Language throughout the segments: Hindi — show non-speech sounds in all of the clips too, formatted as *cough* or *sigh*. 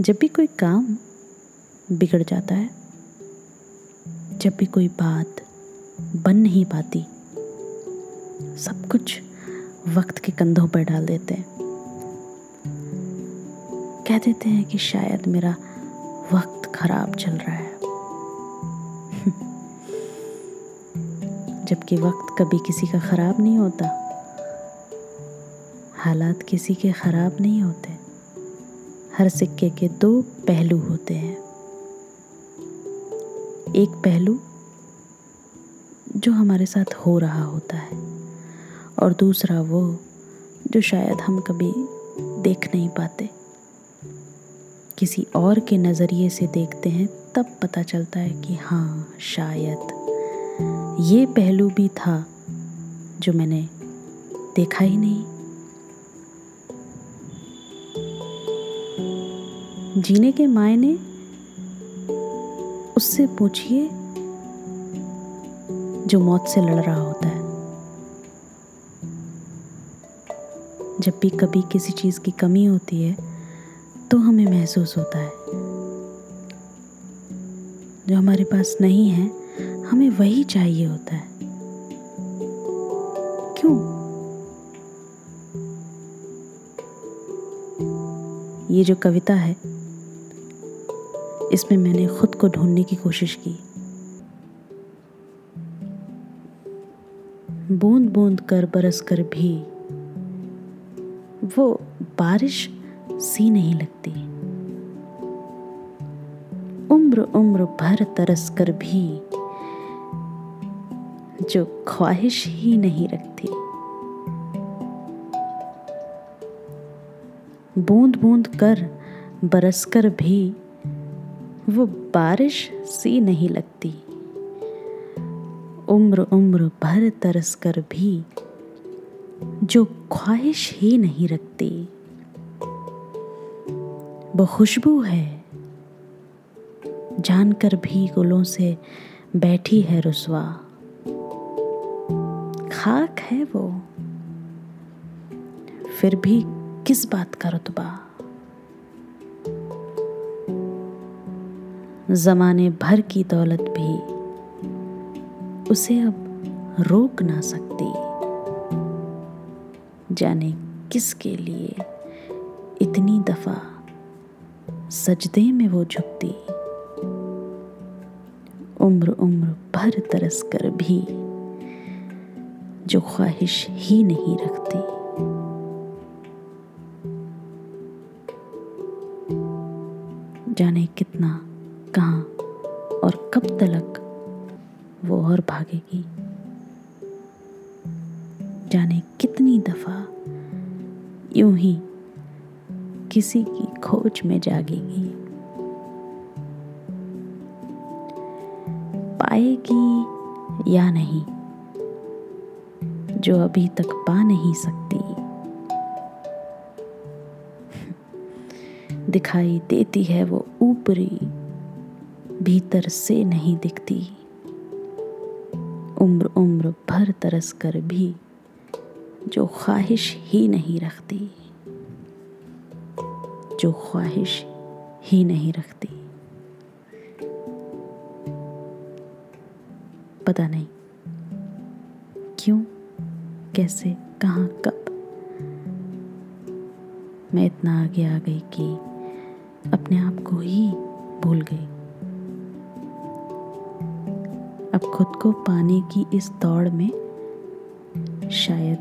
जब भी कोई काम बिगड़ जाता है, जब भी कोई बात बन नहीं पाती, सब कुछ वक्त के कंधों पर डाल देते हैं। कह देते हैं कि शायद मेरा वक्त खराब चल रहा है। *laughs* जबकि वक्त कभी किसी का ख़राब नहीं होता। हालात किसी के ख़राब नहीं होते। हर सिक्के के दो पहलू होते हैं। एक पहलू जो हमारे साथ हो रहा होता है और दूसरा वो जो शायद हम कभी देख नहीं पाते। किसी और के नज़रिए से देखते हैं, तब पता चलता है कि हाँ शायद। ये पहलू भी था जो मैंने देखा ही नहीं। जीने के मायने उससे पूछिए जो मौत से लड़ रहा होता है। जब भी कभी किसी चीज़ की कमी होती है तो हमें महसूस होता है। जो हमारे पास नहीं है, हमें वही चाहिए होता है। क्यों? ये जो कविता है इसमें मैंने खुद को ढूँढने की कोशिश की। बूंद बूंद कर बरस कर भी वो बारिश सी नहीं लगती। उम्र उम्र भर तरस कर भी जो ख्वाहिश ही नहीं रखती। बूंद बूंद कर बरस कर भी वो बारिश सी नहीं लगती। उम्र उम्र भर तरस कर भी जो ख्वाहिश ही नहीं रखती। वो खुशबू है, जानकर भी गुलों से बैठी है रुसवा। खाक है वो, फिर भी किस बात का रुतबा? जमाने भर की दौलत भी उसे अब रोक ना सकती। जाने किसके लिए इतनी दफ़ा सजदे में वो झुकती। उम्र उम्र भर तरस कर भी जो ख्वाहिश ही नहीं रखती। जाने कितना और कब तलक वो और भागेगी? जाने कितनी दफ़ा यूँ ही किसी की खोज में जागेगी। पाएगी या नहीं, जो अभी तक पा नहीं सकती, दिखाई देती है वो ऊपरी भीतर से नहीं दिखती। उम्र उम्र भर तरस कर भी जो ख्वाहिश ही नहीं रखती। जो ख्वाहिश ही नहीं रखती। पता नहीं, क्यों, कैसे, कहाँ, कब। मैं इतना आगे आ गई कि अपने आप को ही भूल गई। अब खुद को पाने की इस दौड़ में शायद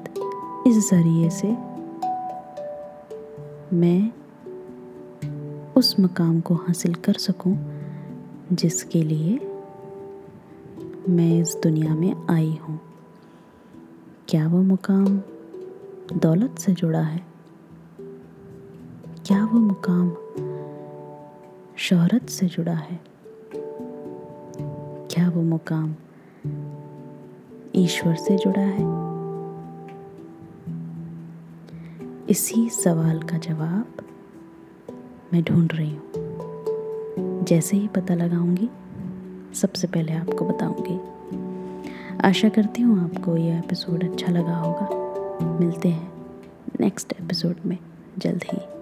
इस ज़रिए से मैं उस मकाम को हासिल कर सकूँ, जिसके लिए मैं इस दुनिया में आई हूँ। क्या वो मुकाम दौलत से जुड़ा है? क्या वो मुकाम शोहरत से जुड़ा है? वो मुकाम ईश्वर से जुड़ा है। इसी सवाल का जवाब मैं ढूंढ रही हूँ। जैसे ही पता लगाऊँगी, सबसे पहले आपको बताऊँगी। आशा करती हूँ आपको यह एपिसोड अच्छा लगा होगा। मिलते हैं नेक्स्ट एपिसोड में। जल्द ही।